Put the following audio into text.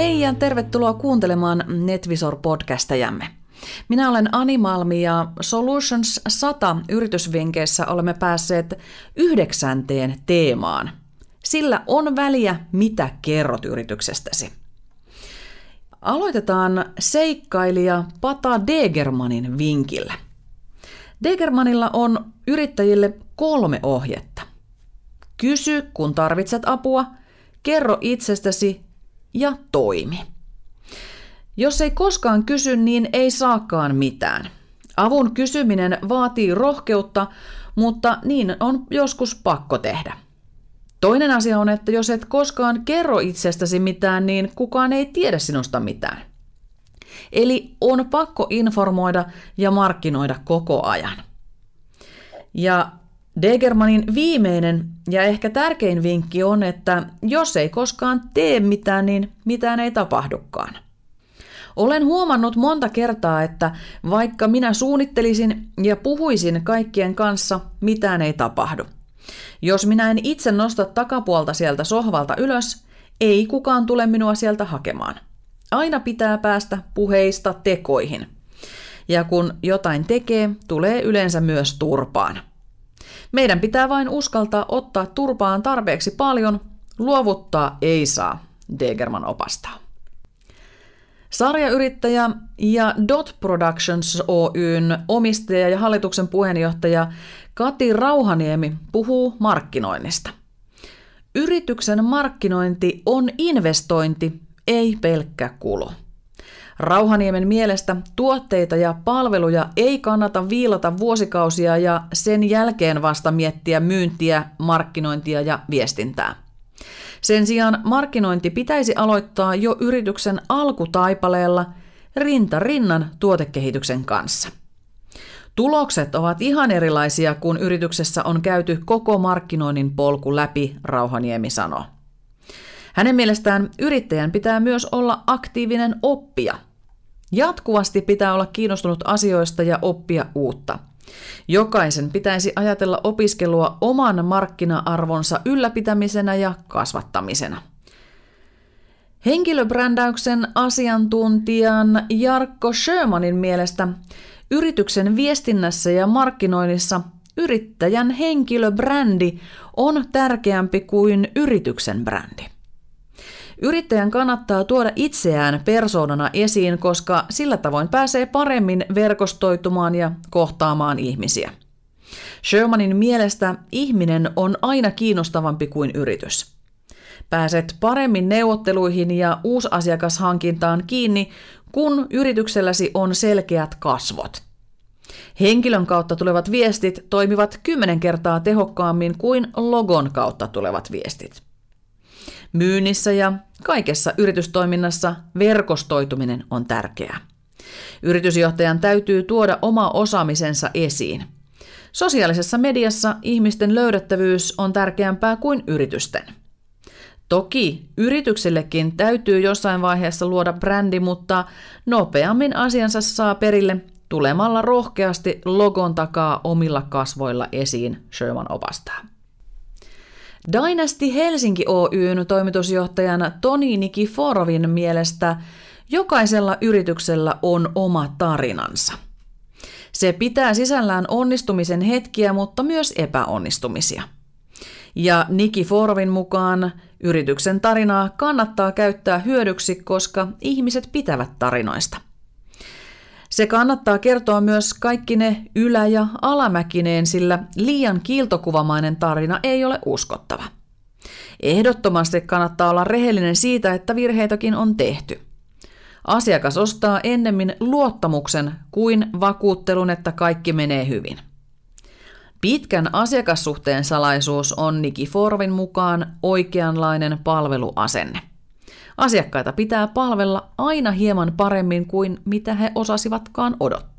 Hei ja tervetuloa kuuntelemaan Netvisor-podcastajamme. Minä olen Ani Malmi ja Solutions 100 yritysvinkeissä olemme päässeet yhdeksänteen teemaan. Sillä on väliä, mitä kerrot yrityksestäsi. Aloitetaan seikkailija Pata Degermanin vinkillä. Degermanilla on yrittäjille kolme ohjetta. Kysy, kun tarvitset apua, kerro itsestäsi ja toimi. Jos ei koskaan kysy, niin ei saakaan mitään. Avun kysyminen vaatii rohkeutta, mutta niin on joskus pakko tehdä. Toinen asia on, että jos et koskaan kerro itsestäsi mitään, niin kukaan ei tiedä sinusta mitään. Eli on pakko informoida ja markkinoida koko ajan. Ja Degermanin viimeinen ja ehkä tärkein vinkki on, että jos ei koskaan tee mitään, niin mitään ei tapahdukaan. Olen huomannut monta kertaa, että vaikka minä suunnittelisin ja puhuisin kaikkien kanssa, mitään ei tapahdu. Jos minä en itse nosta takapuolta sieltä sohvalta ylös, ei kukaan tule minua sieltä hakemaan. Aina pitää päästä puheista tekoihin. Ja kun jotain tekee, tulee yleensä myös turpaan. Meidän pitää vain uskaltaa ottaa turpaan tarpeeksi paljon, luovuttaa ei saa, Degerman opastaa. Sarjayrittäjä ja Dot Productions Oyn omistaja ja hallituksen puheenjohtaja Kati Rauhaniemi puhuu markkinoinnista. Yrityksen markkinointi on investointi, ei pelkkä kulu. Rauhaniemen mielestä tuotteita ja palveluja ei kannata viilata vuosikausia ja sen jälkeen vasta miettiä myyntiä, markkinointia ja viestintää. Sen sijaan markkinointi pitäisi aloittaa jo yrityksen alkutaipaleella rinta rinnan tuotekehityksen kanssa. Tulokset ovat ihan erilaisia, kun yrityksessä on käyty koko markkinoinnin polku läpi, Rauhaniemi sanoo. Hänen mielestään yrittäjän pitää myös olla aktiivinen oppija – Jatkuvasti pitää olla kiinnostunut asioista ja oppia uutta. Jokaisen pitäisi ajatella opiskelua oman markkina-arvonsa ylläpitämisenä ja kasvattamisena. Henkilöbrändäyksen asiantuntijan Jarkko Sjömanin mielestä yrityksen viestinnässä ja markkinoinnissa yrittäjän henkilöbrändi on tärkeämpi kuin yrityksen brändi. Yrittäjän kannattaa tuoda itseään persoonana esiin, koska sillä tavoin pääsee paremmin verkostoitumaan ja kohtaamaan ihmisiä. Shermanin mielestä ihminen on aina kiinnostavampi kuin yritys. Pääset paremmin neuvotteluihin ja uusasiakashankintaan kiinni, kun yritykselläsi on selkeät kasvot. Henkilön kautta tulevat viestit toimivat kymmenen kertaa tehokkaammin kuin logon kautta tulevat viestit. Myynnissä ja kaikessa yritystoiminnassa verkostoituminen on tärkeää. Yritysjohtajan täytyy tuoda oma osaamisensa esiin. Sosiaalisessa mediassa ihmisten löydettävyys on tärkeämpää kuin yritysten. Toki yrityksellekin täytyy jossain vaiheessa luoda brändi, mutta nopeammin asiansa saa perille tulemalla rohkeasti logon takaa omilla kasvoilla esiin, Sherman opastaa. Dynasty Helsinki Oyn toimitusjohtajana Toni Nikiforovin mielestä jokaisella yrityksellä on oma tarinansa. Se pitää sisällään onnistumisen hetkiä, mutta myös epäonnistumisia. Ja Nikiforovin mukaan yrityksen tarinaa kannattaa käyttää hyödyksi, koska ihmiset pitävät tarinoista – se kannattaa kertoa myös kaikki ne ylä- ja alamäkineen, sillä liian kiiltokuvamainen tarina ei ole uskottava. Ehdottomasti kannattaa olla rehellinen siitä, että virheitäkin on tehty. Asiakas ostaa ennemmin luottamuksen kuin vakuuttelun, että kaikki menee hyvin. Pitkän asiakassuhteen salaisuus on Niki Forvin mukaan oikeanlainen palveluasenne. Asiakkaita pitää palvella aina hieman paremmin kuin mitä he osasivatkaan odottaa.